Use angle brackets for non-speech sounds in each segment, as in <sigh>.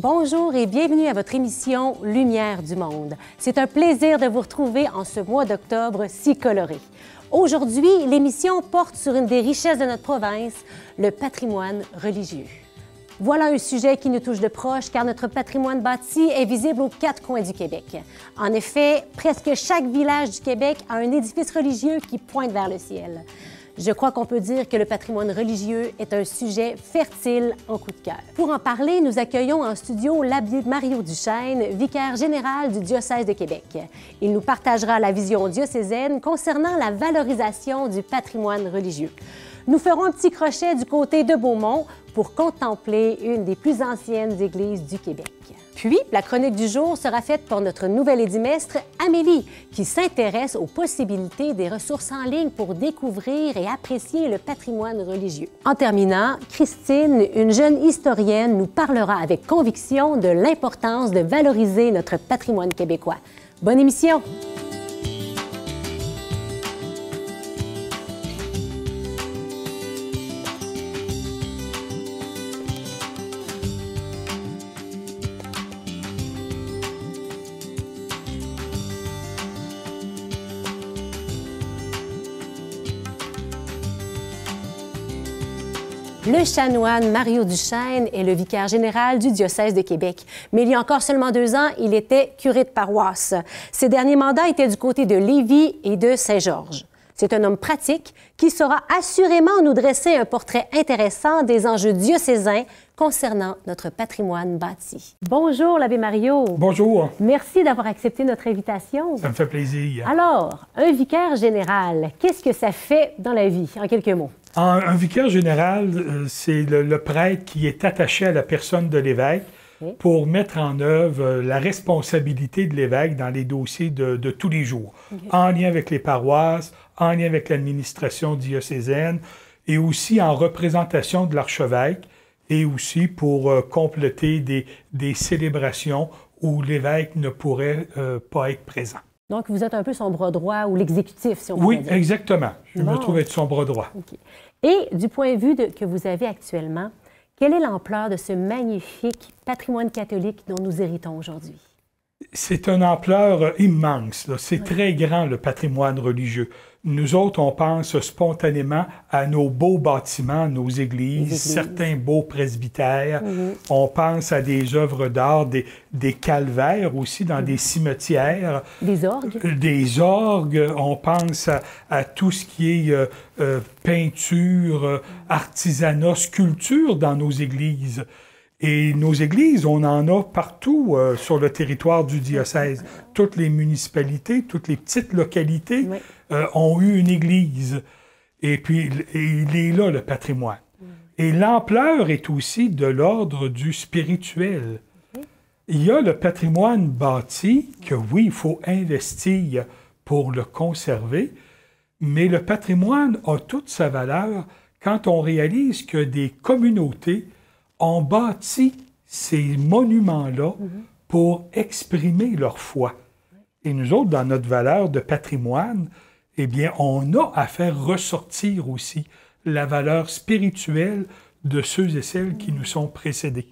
Bonjour et bienvenue à votre émission Lumière du Monde. C'est un plaisir de vous retrouver en ce mois d'octobre si coloré. Aujourd'hui, l'émission porte sur une des richesses de notre province, le patrimoine religieux. Voilà un sujet qui nous touche de proche car notre patrimoine bâti est visible aux quatre coins du Québec. En effet, presque chaque village du Québec a un édifice religieux qui pointe vers le ciel. Je crois qu'on peut dire que le patrimoine religieux est un sujet fertile en coup de cœur. Pour en parler, nous accueillons en studio l'abbé Mario Duchesne, vicaire général du diocèse de Québec. Il nous partagera la vision diocésaine concernant la valorisation du patrimoine religieux. Nous ferons un petit crochet du côté de Beaumont pour contempler une des plus anciennes églises du Québec. Puis, la chronique du jour sera faite par notre nouvelle édimestre, Amélie, qui s'intéresse aux possibilités des ressources en ligne pour découvrir et apprécier le patrimoine religieux. En terminant, Christine, une jeune historienne, nous parlera avec conviction de l'importance de valoriser notre patrimoine québécois. Bonne émission! Le chanoine Mario Duchesne est le vicaire général du diocèse de Québec. Mais il y a encore seulement deux ans, il était curé de paroisse. Ses derniers mandats étaient du côté de Lévis et de Saint-Georges. C'est un homme pratique qui saura assurément nous dresser un portrait intéressant des enjeux diocésains concernant notre patrimoine bâti. Bonjour, l'abbé Mario. Bonjour. Merci d'avoir accepté notre invitation. Ça me fait plaisir. Alors, un vicaire général, qu'est-ce que ça fait dans la vie, en quelques mots? Un, vicaire général, euh, c'est le, prêtre qui est attaché à la personne de l'évêque pour mettre en œuvre euh, la responsabilité de l'évêque dans les dossiers de, tous les jours, en lien avec les paroisses, en lien avec l'administration diocésaine et aussi en représentation de l'archevêque et aussi pour euh, compléter des, célébrations où l'évêque ne pourrait pas être présent. Donc, vous êtes un peu son bras droit ou l'exécutif, si on oui, peut dire. Oui, exactement. Je me trouve être son bras droit. Et du point de vue que vous avez actuellement, quelle est l'ampleur de ce magnifique patrimoine catholique dont nous héritons aujourd'hui? C'est une ampleur immense. C'est très grand, le patrimoine religieux. Nous autres, on pense spontanément à nos beaux bâtiments, nos églises, certains beaux presbytères. Mhm. On pense à des œuvres d'art, des, des, calvaires aussi dans des cimetières. Des orgues. Euh, des orgues. On pense à, tout ce qui est euh, euh, peinture, artisanat, sculpture dans nos églises. Et nos églises, on en a partout sur le territoire du diocèse. Toutes les municipalités, toutes les petites localités. Euh, ont eu une église. Et puis, il est là, le patrimoine. Mm. Et l'ampleur est aussi de l'ordre du spirituel. Il y a le patrimoine bâti que, oui, il faut investir pour le conserver, mais le patrimoine a toute sa valeur quand on réalise que des communautés ont bâti ces monuments-là pour exprimer leur foi. Et nous autres, dans notre valeur de patrimoine, eh bien, on a à faire ressortir aussi la valeur spirituelle de ceux et celles qui nous sont précédés.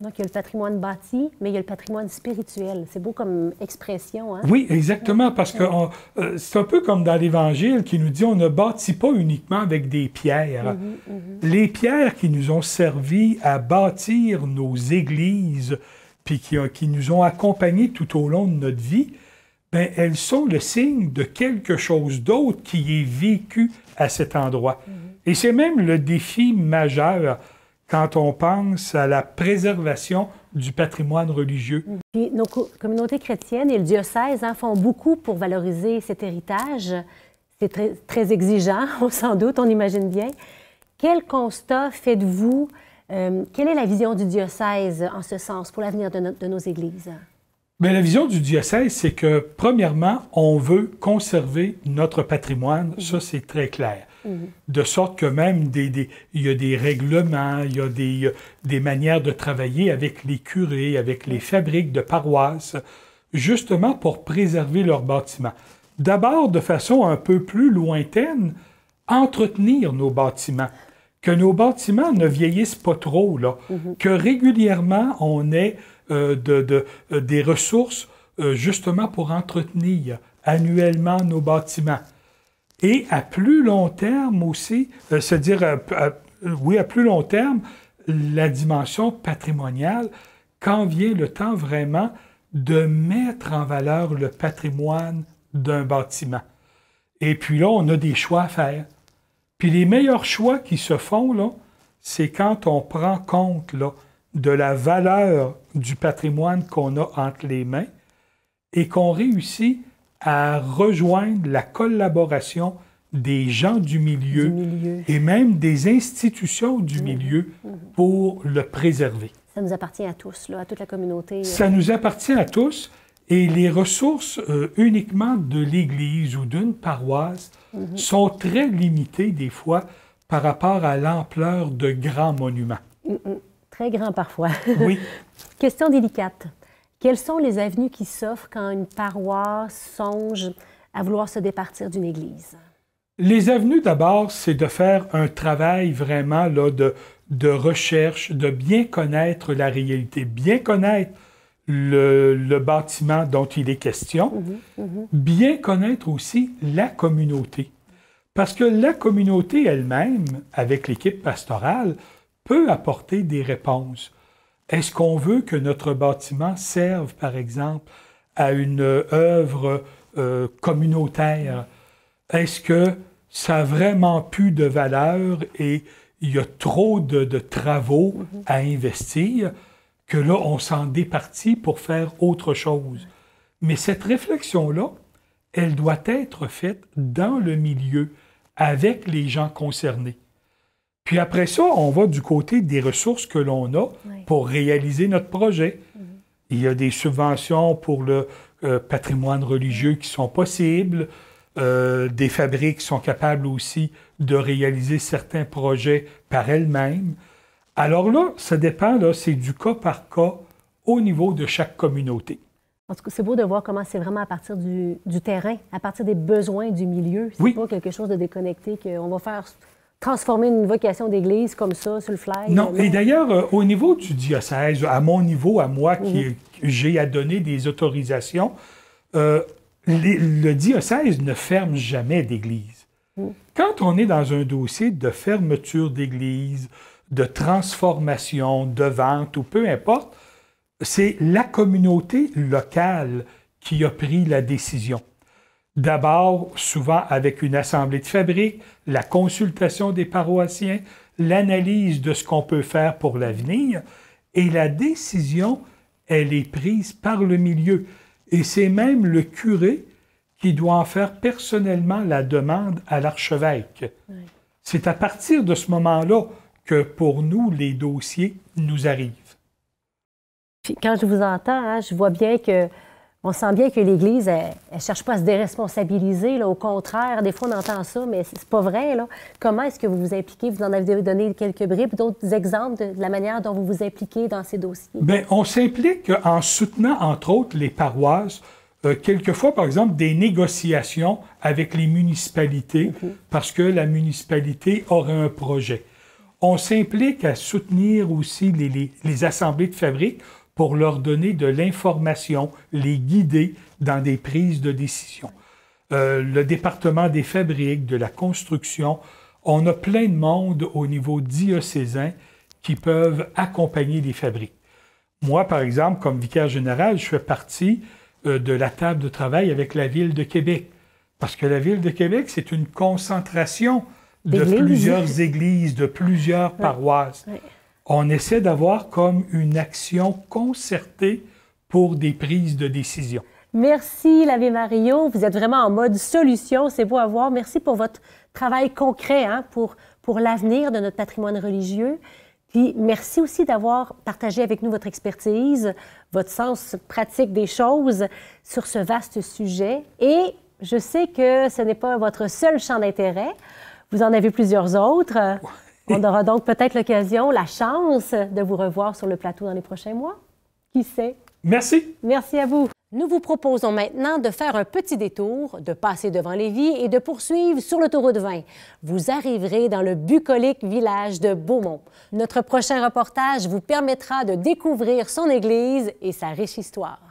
Donc, il y a le patrimoine bâti, mais il y a le patrimoine spirituel. C'est beau comme expression. Hein? Oui, exactement, parce que euh, c'est un peu comme dans l'Évangile qui nous dit on ne bâtit pas uniquement avec des pierres. Mhm, mhm. Les pierres qui nous ont servi à bâtir nos églises, puis qui, qui nous ont accompagnés tout au long de notre vie, ben, elles sont le signe de quelque chose d'autre qui est vécu à cet endroit. Mhm. Et c'est même le défi majeur quand on pense à la préservation du patrimoine religieux. Mhm. Puis nos communautés chrétiennes et le diocèse en font beaucoup pour valoriser cet héritage. C'est très, très, exigeant, <laughs> sans doute, on imagine bien. Quel constat faites-vous? Euh, quelle est la vision du diocèse en ce sens pour l'avenir de, de nos églises? Bien, la vision du diocèse, c'est que, premièrement, on veut conserver notre patrimoine. Ça, mhm. c'est très clair. Mhm. De sorte que même des, il y a des règlements, il y a des, des manières de travailler avec les curés, avec les fabriques de paroisses, justement pour préserver leurs bâtiments. D'abord, de façon un peu plus lointaine, entretenir nos bâtiments. que nos bâtiments ne vieillissent pas trop, là, que régulièrement on ait euh, de, euh, des ressources euh, justement pour entretenir annuellement nos bâtiments. Et à plus long terme aussi, c'est-à-dire, oui, à plus long terme, la dimension patrimoniale, quand vient le temps vraiment de mettre en valeur le patrimoine d'un bâtiment. Et puis là, on a des choix à faire. Puis les meilleurs choix qui se font, là, c'est quand on prend compte là, de la valeur du patrimoine qu'on a entre les mains et qu'on réussit à rejoindre la collaboration des gens du milieu, et même des institutions du mmh. milieu mmh. pour le préserver. Ça nous appartient à tous, là, à toute la communauté. Ça nous appartient à tous et les ressources euh, uniquement de l'Église ou d'une paroisse mmh. sont très limitées des fois par rapport à l'ampleur de grands monuments. Très grands parfois. Oui. <laughs> Question délicate. Quelles sont les avenues qui s'offrent quand une paroisse songe à vouloir se départir d'une Église? Les avenues, d'abord, c'est de faire un travail vraiment là, de, de recherche, de bien connaître la réalité, bien connaître le, bâtiment dont il est question, mhm, mhm. bien connaître aussi la communauté. Parce que la communauté elle-même, avec l'équipe pastorale, peut apporter des réponses. Est-ce qu'on veut que notre bâtiment serve, par exemple, à une œuvre euh, communautaire? Est-ce que ça a vraiment plus de valeur et il y a trop de, travaux à investir que là, on s'en départit pour faire autre chose? Mais cette réflexion-là, elle doit être faite dans le milieu, avec les gens concernés. Puis après ça, on va du côté des ressources que l'on a pour réaliser notre projet. Mhm. Il y a des subventions pour le euh, patrimoine religieux qui sont possibles. Euh, des fabriques sont capables aussi de réaliser certains projets par elles-mêmes. Alors là, ça dépend, là, c'est du cas par cas au niveau de chaque communauté. En tout cas, c'est beau de voir comment c'est vraiment à partir du, terrain, à partir des besoins du milieu. C'est pas quelque chose de déconnecté qu'on va faire transformer une vocation d'église comme ça sur le fly? Non, et d'ailleurs, euh, au niveau du diocèse, à mon niveau, à moi qui mhm. j'ai à donner des autorisations, euh, le diocèse ne ferme jamais d'église. Mm. Quand on est dans un dossier de fermeture d'église, de transformation, de vente ou peu importe, c'est la communauté locale qui a pris la décision. D'abord, souvent avec une assemblée de fabrique, la consultation des paroissiens, l'analyse de ce qu'on peut faire pour l'avenir, et la décision, elle est prise par le milieu. Et c'est même le curé qui doit en faire personnellement la demande à l'archevêque. C'est à partir de ce moment-là que pour nous, les dossiers nous arrivent. Puis quand je vous entends, hein, je vois bien que on sent bien que l'Église, elle ne cherche pas à se déresponsabiliser. Là. Au contraire, des fois, on entend ça, mais c'est pas vrai. Là. Comment est-ce que vous vous impliquez? Vous en avez donné quelques bribes, d'autres exemples de, la manière dont vous vous impliquez dans ces dossiers? Bien, on s'implique en soutenant, entre autres, les paroisses. Euh, quelquefois, par exemple, des négociations avec les municipalités, parce que la municipalité aurait un projet. On s'implique à soutenir aussi les, les assemblées de fabrique pour leur donner de l'information, les guider dans des prises de décision. Euh, le département des fabriques, de la construction, on a plein de monde au niveau diocésain qui peuvent accompagner les fabriques. Moi, par exemple, comme vicaire général, je fais partie euh, de la table de travail avec la ville de Québec. Parce que la ville de Québec, c'est une concentration de plusieurs églises, de plusieurs paroisses on essaie d'avoir comme une action concertée pour des prises de décision. Merci, l'Abbé Mario. Vous êtes vraiment en mode solution. C'est beau à voir. Merci pour votre travail concret hein, pour, pour l'avenir de notre patrimoine religieux. Puis merci aussi d'avoir partagé avec nous votre expertise, votre sens pratique des choses sur ce vaste sujet. Et je sais que ce n'est pas votre seul champ d'intérêt. Vous en avez plusieurs autres. On aura donc peut-être l'occasion, la chance de vous revoir sur le plateau dans les prochains mois. Qui sait? Merci. Merci à vous. Nous vous proposons maintenant de faire un petit détour, de passer devant Lévis et de poursuivre sur l'autoroute 20. Vous arriverez dans le bucolique village de Beaumont. Notre prochain reportage vous permettra de découvrir son église et sa riche histoire.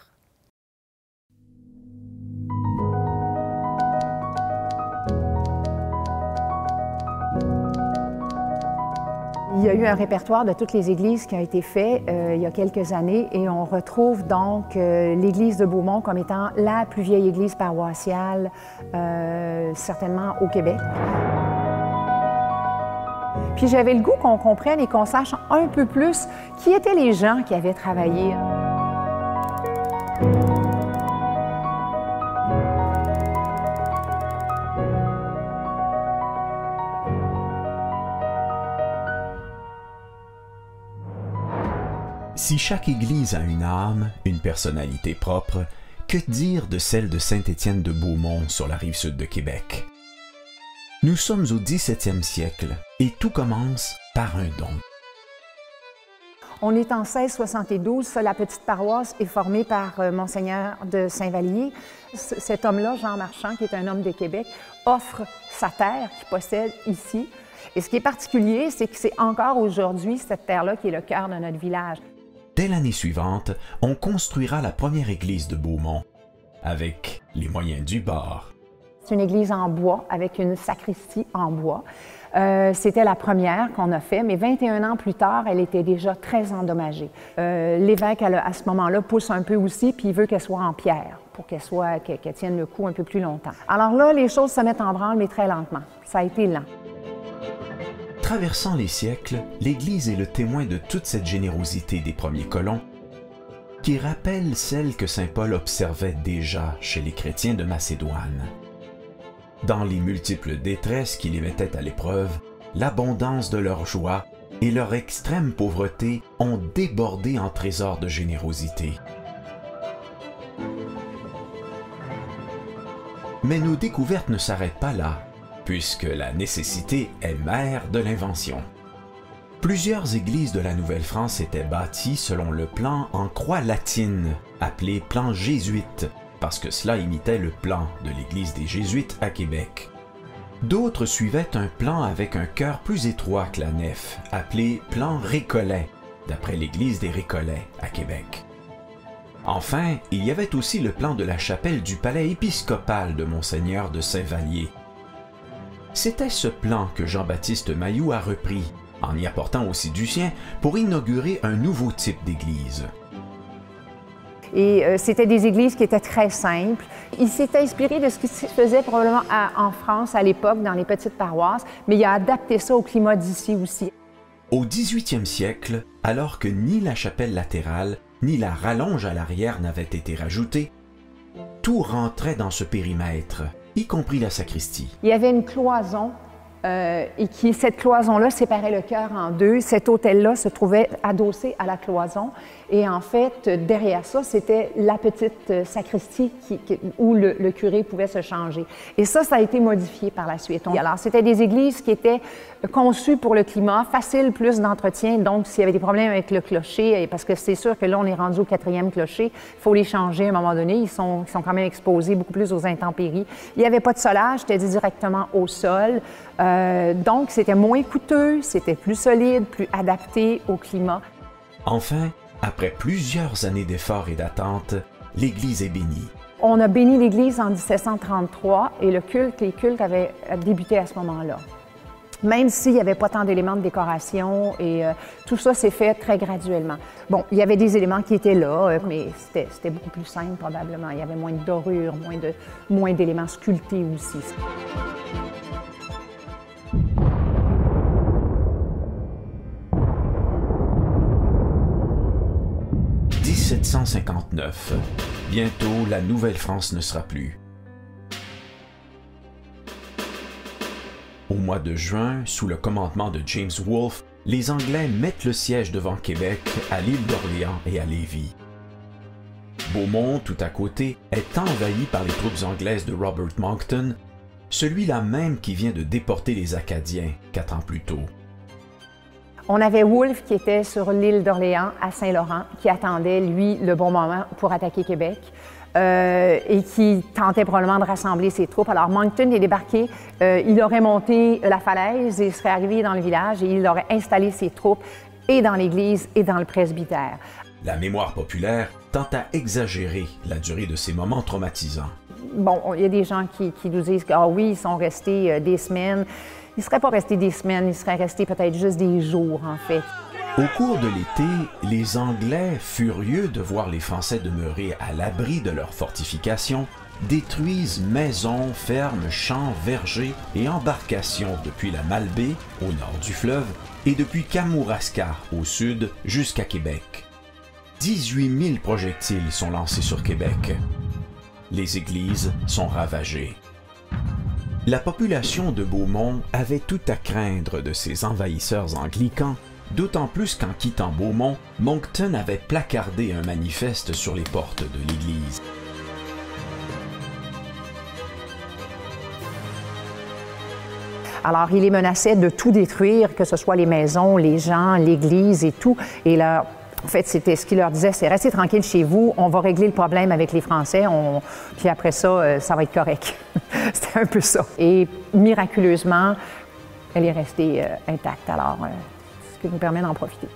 Il y a eu un répertoire de toutes les églises qui a été fait euh, il y a quelques années et on retrouve donc euh, l'église de Beaumont comme étant la plus vieille église paroissiale, euh, certainement au Québec. Puis j'avais le goût qu'on comprenne et qu'on sache un peu plus qui étaient les gens qui avaient travaillé. Si chaque Église a une âme, une personnalité propre, que dire de celle de Saint-Étienne de Beaumont sur la rive sud de Québec? Nous sommes au 17e siècle et tout commence par un don. On est en 1672. La petite paroisse est formée par euh, Monseigneur de Saint-Vallier. Cet homme-là, Jean Marchand, qui est un homme de Québec, offre sa terre qu'il possède ici. Et ce qui est particulier, c'est que c'est encore aujourd'hui cette terre-là qui est le cœur de notre village. Dès l'année suivante, on construira la première église de Beaumont, avec les moyens du bord. C'est une église en bois, avec une sacristie en bois. Euh, c'était la première qu'on a fait, mais 21 ans plus tard, elle était déjà très endommagée. Euh, L'évêque, à ce moment-là, pousse un peu aussi, puis il veut qu'elle soit en pierre pour qu'elle soit, qu'elle tienne le coup un peu plus longtemps. Alors là, les choses se mettent en branle, mais très lentement. Ça a été lent. Traversant les siècles, l'Église est le témoin de toute cette générosité des premiers colons qui rappelle celle que Saint Paul observait déjà chez les chrétiens de Macédoine. Dans les multiples détresses qui les mettaient à l'épreuve, l'abondance de leur joie et leur extrême pauvreté ont débordé en trésors de générosité. Mais nos découvertes ne s'arrêtent pas là puisque la nécessité est mère de l'invention. Plusieurs églises de la Nouvelle-France étaient bâties selon le plan en croix latine, appelé plan jésuite, parce que cela imitait le plan de l'église des Jésuites à Québec. D'autres suivaient un plan avec un cœur plus étroit que la nef, appelé plan récollet, d'après l'église des Récollets à Québec. Enfin, il y avait aussi le plan de la chapelle du palais épiscopal de Monseigneur de Saint-Vallier, c'était ce plan que Jean-Baptiste Mailloux a repris, en y apportant aussi du sien, pour inaugurer un nouveau type d'église. Et euh, c'était des églises qui étaient très simples. Il s'est inspiré de ce qui se faisait probablement en France à l'époque, dans les petites paroisses, mais il a adapté ça au climat d'ici aussi. Au 18e siècle, alors que ni la chapelle latérale, ni la rallonge à l'arrière n'avaient été rajoutées, tout rentrait dans ce périmètre, y compris la sacristie. Il y avait une cloison euh, et qui, cette cloison-là séparait le cœur en deux. Cet hôtel-là se trouvait adossé à la cloison. Et en fait, derrière ça, c'était la petite euh, sacristie où le, curé pouvait se changer. Et ça, ça a été modifié par la suite. Alors, c'était des églises qui étaient conçues pour le climat, faciles plus d'entretien. Donc, s'il y avait des problèmes avec le clocher, parce que c'est sûr que là, on est rendu au quatrième clocher, il faut les changer à un moment donné. Ils sont, ils sont quand même exposés beaucoup plus aux intempéries. Il n'y avait pas de solage, c'était directement au sol. Euh, donc, c'était moins coûteux, c'était plus solide, plus adapté au climat. Enfin, après plusieurs années d'efforts et d'attente, l'Église est bénie. On a béni l'Église en 1733 et le culte, les cultes avaient débuté à ce moment-là. Même s'il n'y avait pas tant d'éléments de décoration et euh, tout ça s'est fait très graduellement. Bon, il y avait des éléments qui étaient là, euh, mais c'était beaucoup plus simple probablement. Il y avait moins de dorures, moins d'éléments moins sculptés aussi. 1759. Bientôt, la Nouvelle-France ne sera plus. Au mois de juin, sous le commandement de James Wolfe, les Anglais mettent le siège devant Québec, à l'île d'Orléans et à Lévis. Beaumont, tout à côté, est envahi par les troupes anglaises de Robert Monckton, celui-là même qui vient de déporter les Acadiens quatre ans plus tôt. On avait Wolfe qui était sur l'île d'Orléans à Saint-Laurent, qui attendait, lui, le bon moment pour attaquer Québec. euh, et qui tentait probablement de rassembler ses troupes. Alors Moncton est débarqué, euh, il aurait monté la falaise et serait arrivé dans le village et il aurait installé ses troupes et dans l'église et dans le presbytère. La mémoire populaire tend à exagérer la durée de ces moments traumatisants. Bon, il y a des gens qui, nous disent que, ah oui, ils sont restés euh, des semaines. Ils ne seraient pas restés des semaines, ils seraient restés peut-être juste des jours, en fait. Au cours de l'été, les Anglais, furieux de voir les Français demeurer à l'abri de leurs fortifications, détruisent maisons, fermes, champs, vergers et embarcations depuis la Malbaie, au nord du fleuve, et depuis Kamouraska, au sud, jusqu'à Québec. 18 000 projectiles sont lancés sur Québec. Les églises sont ravagées. La population de Beaumont avait tout à craindre de ces envahisseurs anglicans, d'autant plus qu'en quittant Beaumont, Moncton avait placardé un manifeste sur les portes de l'église. Alors, il les menaçait de tout détruire, que ce soit les maisons, les gens, l'église et tout. Et leur en fait, c'était ce qu'il leur disait, c'est restez tranquille chez vous, on va régler le problème avec les Français, puis après ça, euh, ça va être correct. <laughs> c'était un peu ça. Et miraculeusement, elle est restée euh, intacte. Alors, euh, ce qui nous permet d'en profiter.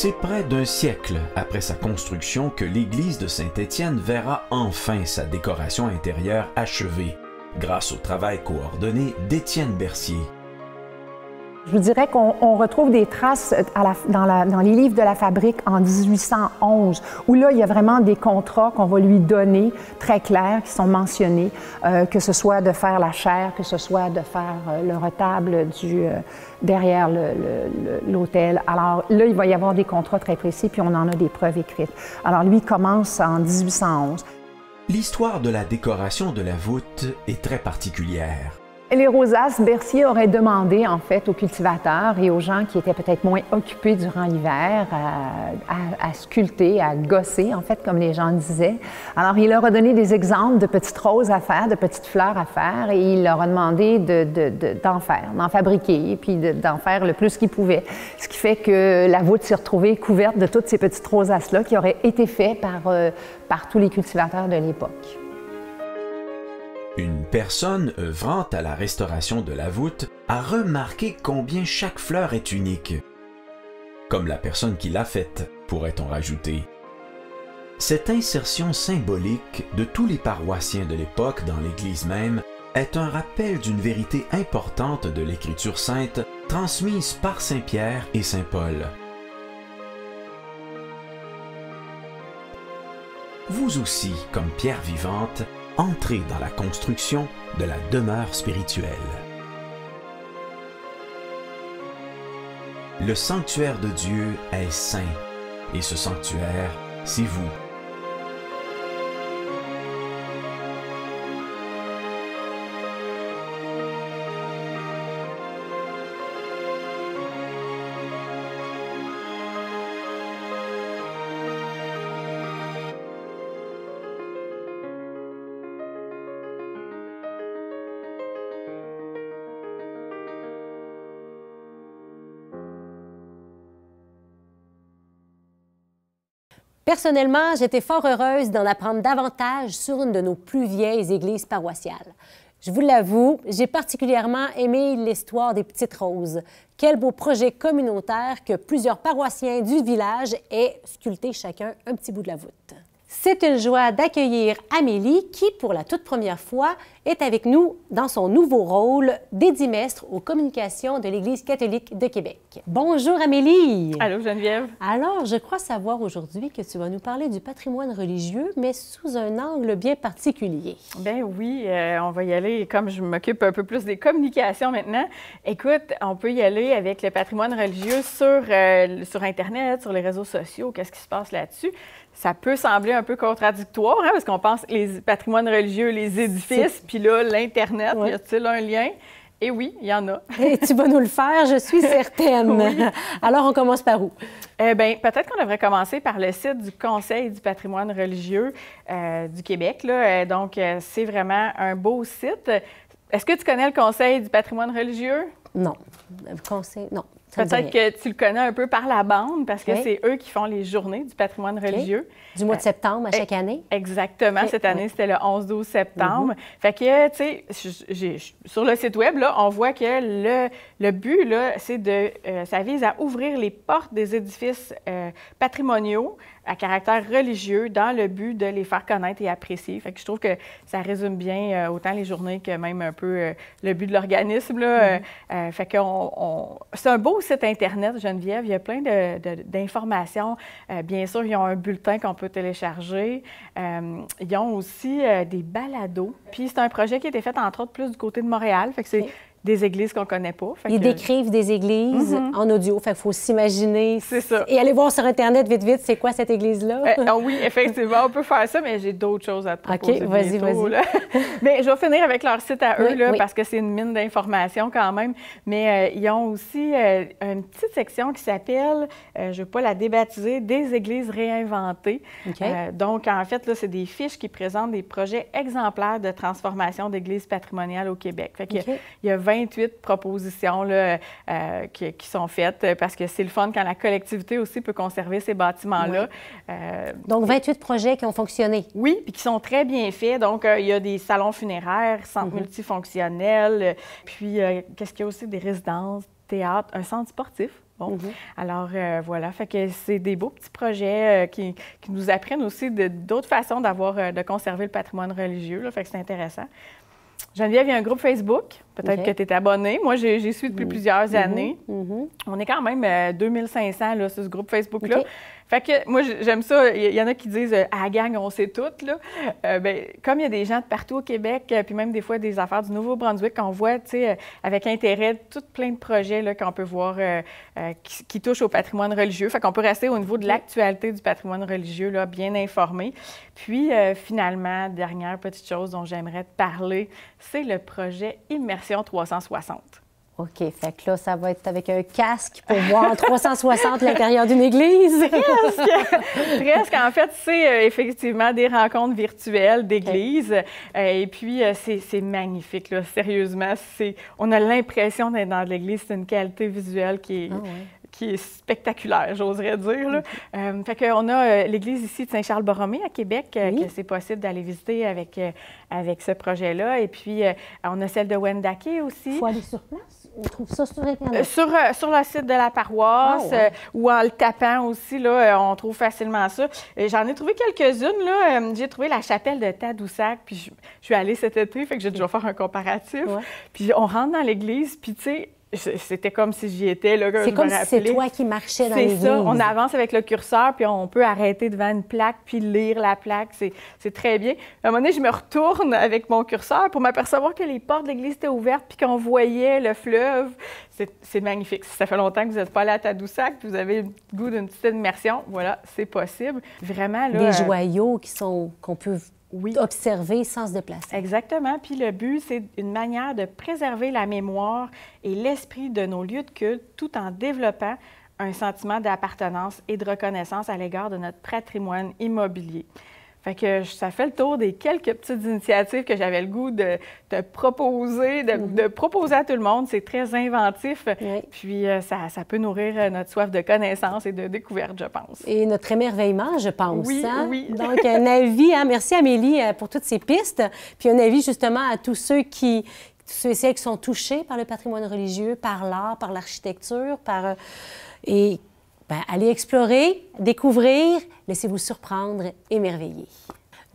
C'est près d'un siècle après sa construction que l'église de Saint-Étienne verra enfin sa décoration intérieure achevée, grâce au travail coordonné d'Étienne Bercier, je vous dirais qu'on retrouve des traces dans, les livres de la fabrique en 1811, où là, il y a vraiment des contrats qu'on va lui donner très clairs, qui sont mentionnés, euh, que ce soit de faire la chair, que ce soit de faire euh, le retable euh, derrière l'hôtel. Alors là, il va y avoir des contrats très précis, puis on en a des preuves écrites. Alors lui commence en 1811. L'histoire de la décoration de la voûte est très particulière. Les rosaces, Bercier aurait demandé en fait aux cultivateurs et aux gens qui étaient peut-être moins occupés durant l'hiver à, sculpter, à gosser en fait, comme les gens disaient. Alors il leur a donné des exemples de petites roses à faire, de petites fleurs à faire et il leur a demandé d'en faire, d'en fabriquer et puis d'en faire le plus qu'ils pouvaient. Ce qui fait que la voûte s'est retrouvée couverte de toutes ces petites rosaces-là qui auraient été faites par, euh, par tous les cultivateurs de l'époque. Une personne œuvrant à la restauration de la voûte a remarqué combien chaque fleur est unique. Comme la personne qui l'a faite, pourrait-on rajouter. Cette insertion symbolique de tous les paroissiens de l'époque dans l'Église même est un rappel d'une vérité importante de l'Écriture sainte transmise par Saint Pierre et Saint Paul. Vous aussi, comme pierre vivante, entrer dans la construction de la demeure spirituelle. Le sanctuaire de Dieu est saint, et ce sanctuaire, c'est vous. Personnellement, j'étais fort heureuse d'en apprendre davantage sur une de nos plus vieilles églises paroissiales. Je vous l'avoue, j'ai particulièrement aimé l'histoire des Petites Roses. Quel beau projet communautaire que plusieurs paroissiens du village aient sculpté chacun un petit bout de la voûte. C'est une joie d'accueillir Amélie qui, pour la toute première fois, est avec nous dans son nouveau rôle d'édimestre aux communications de l'Église catholique de Québec. Bonjour Amélie. Allô Geneviève. Alors, je crois savoir aujourd'hui que tu vas nous parler du patrimoine religieux, mais sous un angle bien particulier. Ben oui, euh, on va y aller, comme je m'occupe un peu plus des communications maintenant, écoute, on peut y aller avec le patrimoine religieux sur, euh, sur Internet, sur les réseaux sociaux, qu'est-ce qui se passe là-dessus ça peut sembler un peu contradictoire, hein, parce qu'on pense les patrimoines religieux, les édifices, puis là, l'Internet, y a-t-il un lien? Et oui, il y en a. Et tu vas nous le faire, je suis <laughs> certaine. Alors, on commence par où? Eh bien, peut-être qu'on devrait commencer par le site du Conseil du patrimoine religieux euh, du Québec. Là. Euh, donc, euh, c'est vraiment un beau site. Est-ce que tu connais le Conseil du patrimoine religieux? Non. Le conseil, non. Peut-être que tu le connais un peu par la bande parce que c'est eux qui font les journées du patrimoine religieux. Du mois de septembre à chaque année? Exactement. Cette année, c'était le 11-12 septembre. Mm-hmm. Fait que, tu sais, sur le site Web, là, on voit que le, le but, là, c'est de. Euh, ça vise à ouvrir les portes des édifices euh, patrimoniaux à caractère religieux dans le but de les faire connaître et apprécier. Fait que je trouve que ça résume bien euh, autant les journées que même un peu euh, le but de l'organisme. Là. Mm-hmm. fait que on, c'est un beau site Internet, Geneviève. Il y a plein d'informations. bien sûr, ils ont un bulletin qu'on peut télécharger. ils ont aussi des balados. Puis c'est un projet qui a été fait, entre autres, plus du côté de Montréal. Fait que c'est des églises qu'on connaît pas. Ils décrivent des églises mhm. en audio. Fait qu'il faut s'imaginer. C'est ça. Et aller voir sur Internet vite, vite, c'est quoi cette église-là? Euh, ah oui, effectivement, on peut faire ça, mais j'ai d'autres choses à te proposer. OK, vas-y, vas-y. <laughs> mais je vais finir avec leur site à eux, là, parce que c'est une mine d'informations quand même. Mais euh, ils ont aussi euh, une petite section qui s'appelle, je ne veux pas la débaptiser, des églises réinventées. donc, en fait, là, c'est des fiches qui présentent des projets exemplaires de transformation d'églises patrimoniales au Québec. Fait qu'il y a 28 propositions là, euh, qui, sont faites parce que c'est le fun quand la collectivité aussi peut conserver ces bâtiments-là. Euh, Donc, 28 projets qui ont fonctionné. Oui, puis qui sont très bien faits. Donc, euh, il y a des salons funéraires, centres mhm. multifonctionnels, puis qu'est-ce qu'il y a aussi? Des résidences, théâtre, un centre sportif. Bon, mhm. alors voilà, fait que c'est des beaux petits projets qui, nous apprennent aussi d'autres façons d'avoir, de conserver le patrimoine religieux. Là, fait que c'est intéressant. Geneviève, il y a un groupe Facebook. Peut-être que tu es abonné. Moi, j'y suis depuis plusieurs années. Mm-hmm. On est quand même 2500 euh, là, sur ce groupe Facebook-là. Fait que moi, j'aime ça. Il y en a qui disent euh, à gang, on sait tout. Là. Euh, ben, comme il y a des gens de partout au Québec, puis même des fois des affaires du Nouveau-Brunswick, qu'on voit avec intérêt tout plein de projets qu'on peut voir qui, touchent au patrimoine religieux. Fait qu'on peut rester au niveau de l'actualité du patrimoine religieux, là, bien informé. Puis finalement, dernière petite chose dont j'aimerais te parler, c'est le projet Immersion 360. OK, fait que là, ça va être avec un casque pour voir en 360 l'intérieur d'une église. <laughs> Presque! Presque. En fait, c'est euh, effectivement des rencontres virtuelles d'église. Euh, et puis, euh, c'est magnifique, là. Sérieusement, on a l'impression d'être dans l'église. C'est une qualité visuelle qui est, ah qui est spectaculaire, j'oserais dire. Là. Euh, fait qu'on a euh, l'église ici de Saint-Charles-Borromée à Québec, euh, que c'est possible d'aller visiter avec, avec ce projet-là. Et puis, on a celle de Wendake aussi. Il faut aller sur place? On trouve ça sur Internet? sur, sur le site de la paroisse ah, ou en le tapant aussi, là, on trouve facilement ça. J'en ai trouvé quelques-unes. Là. j'ai trouvé la chapelle de Tadoussac, puis je, suis allée cet été, fait que j'ai déjà faire un comparatif. Puis on rentre dans l'église, puis tu sais, c'était comme si j'y étais. C'est comme si c'est toi qui marchais dans l'église. C'est ça. On avance avec le curseur, puis on peut arrêter devant une plaque, puis lire la plaque. C'est très bien. À un moment donné, je me retourne avec mon curseur pour m'apercevoir que les portes de l'église étaient ouvertes, puis qu'on voyait le fleuve. C'est magnifique. Si ça fait longtemps que vous n'êtes pas allé à Tadoussac, puis vous avez le goût d'une petite immersion, voilà, c'est possible. Vraiment, là... Des joyaux qui sont qu'on peut oui. observer sans se déplacer. Exactement. Puis le but, c'est une manière de préserver la mémoire et l'esprit de nos lieux de culte tout en développant un sentiment d'appartenance et de reconnaissance à l'égard de notre patrimoine immobilier. Fait que ça fait le tour des quelques petites initiatives que j'avais le goût de, proposer, mhm. de, proposer à tout le monde. C'est très inventif. Puis euh, ça, peut nourrir euh, notre soif de connaissance et de découverte, je pense. Et notre émerveillement, je pense. Oui, hein? oui. <laughs> Donc, un avis. Hein? Merci, Amélie, euh, pour toutes ces pistes. Puis un avis justement à tous ceux qui, ceux et celles qui sont touchés par le patrimoine religieux, par l'art, par l'architecture, par... et ben, allez explorer, découvrir, laissez-vous surprendre, émerveiller.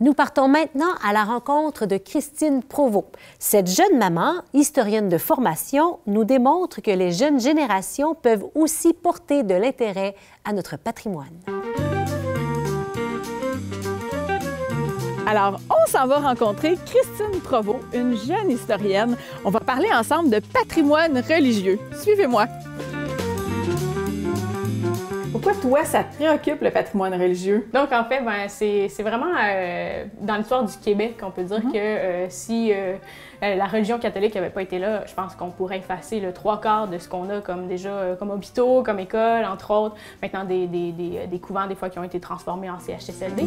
Nous partons maintenant à la rencontre de Christine Provost. Cette jeune maman, historienne de formation, nous démontre que les jeunes générations peuvent aussi porter de l'intérêt à notre patrimoine. Alors, on s'en va rencontrer Christine Provost, une jeune historienne. On va parler ensemble de patrimoine religieux. Suivez-moi. Pourquoi toi, ça te préoccupe le patrimoine religieux? Donc, en fait, ben, c'est vraiment euh, dans l'histoire du Québec qu'on peut dire Mhm. que euh, si euh, la religion catholique n'avait pas été là, je pense qu'on pourrait effacer le trois quarts de ce qu'on a comme déjà comme hôpitaux, comme écoles, entre autres. Maintenant, des, des, des, des couvents, des fois, qui ont été transformés en CHSLD.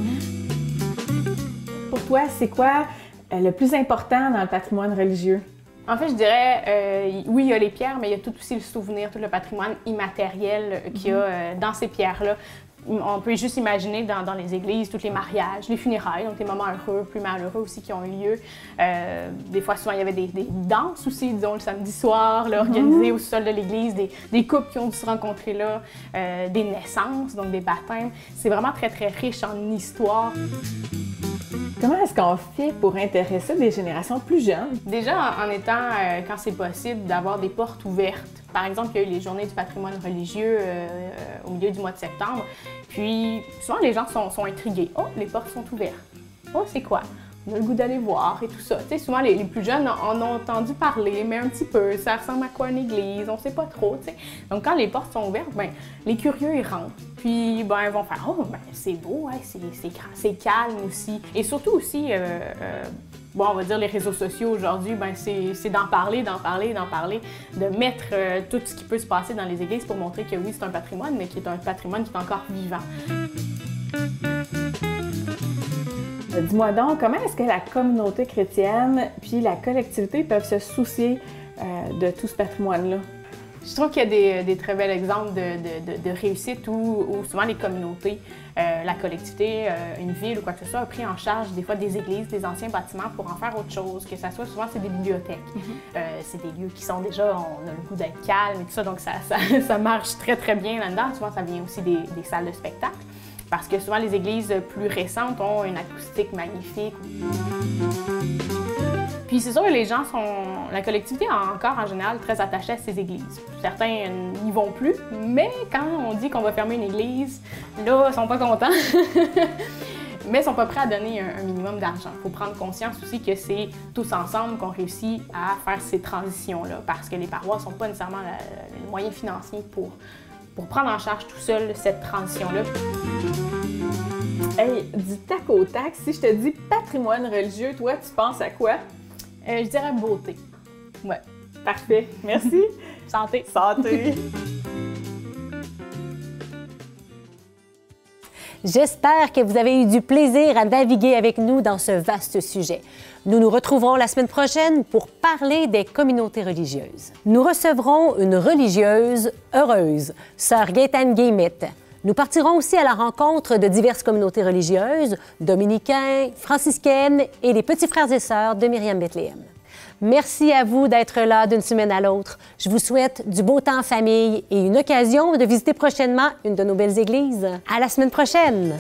Pour toi, c'est quoi le plus important dans le patrimoine religieux? En fait, je dirais, euh, oui, il y a les pierres, mais il y a tout aussi le souvenir, tout le patrimoine immatériel qu'il y a euh, dans ces pierres-là. On peut juste imaginer dans, dans les églises, tous les mariages, les funérailles, donc les moments heureux, plus malheureux aussi qui ont eu lieu. Euh, des fois, souvent, il y avait des, des danses aussi, disons, le samedi soir, là, organisées au sol de l'église, des, des couples qui ont dû se rencontrer là, euh, des naissances, donc des baptêmes. C'est vraiment très, très riche en histoire. Comment est-ce qu'on fait pour intéresser des générations plus jeunes? Déjà, en, en étant, euh, quand c'est possible, d'avoir des portes ouvertes. Par exemple, il y a eu les journées du patrimoine religieux euh, euh, au milieu du mois de septembre. Puis, souvent, les gens sont, intrigués. Oh, les portes sont ouvertes. Oh, c'est quoi? On a le goût d'aller voir et tout ça. Tu sais, souvent, les, plus jeunes en ont entendu parler, mais un petit peu. Ça ressemble à quoi une église? On sait pas trop, tu sais. Donc, quand les portes sont ouvertes, ben, les curieux, ils rentrent. Puis, ben, ils vont faire Oh, ben, c'est beau, hein, c'est calme aussi. Et surtout aussi, euh, bon, on va dire les réseaux sociaux aujourd'hui, ben, c'est d'en parler, d'en parler, d'en parler, de mettre euh, tout ce qui peut se passer dans les églises pour montrer que oui, c'est un patrimoine, mais qui est un patrimoine qui est encore vivant. Dis-moi donc, comment est-ce que la communauté chrétienne puis la collectivité peuvent se soucier euh, de tout ce patrimoine-là? Je trouve qu'il y a des, des très bels exemples de, de- de- de réussite où, où souvent les communautés, euh, la collectivité, euh, une ville ou quoi que ce soit a pris en charge des fois des églises, des anciens bâtiments pour en faire autre chose, que ça soit souvent c'est des bibliothèques. Euh, c'est des lieux qui sont déjà, on a le goût d'être calme et tout ça, donc ça, ça, <laughs> ça marche très très bien là-dedans. Souvent ça vient aussi des, des salles de spectacle. Parce que souvent les églises plus récentes ont une acoustique magnifique. Puis c'est sûr que les gens sont. La collectivité est encore en général très attachée à ces églises. Certains n'y vont plus, mais quand on dit qu'on va fermer une église, là, ils sont pas contents. <laughs> mais ils sont pas prêts à donner un, minimum d'argent. Il faut prendre conscience aussi que c'est tous ensemble qu'on réussit à faire ces transitions-là, parce que les parois sont pas nécessairement la- les moyens financiers pour, pour prendre en charge tout seul cette transition-là. Hey, du tac au tac, si je te dis patrimoine religieux, toi, tu penses à quoi? Euh, je dirais beauté. Ouais. Parfait, merci. <laughs> Santé. Santé. <laughs> J'espère que vous avez eu du plaisir à naviguer avec nous dans ce vaste sujet. Nous nous retrouverons la semaine prochaine pour parler des communautés religieuses. Nous recevrons une religieuse heureuse, sœur Gaëtane Guillemette. Nous partirons aussi à la rencontre de diverses communautés religieuses, dominicains, franciscaines et les petits frères et sœurs de Myriam Bethléem. Merci à vous d'être là d'une semaine à l'autre. Je vous souhaite du beau temps en famille et une occasion de visiter prochainement une de nos belles églises. À la semaine prochaine!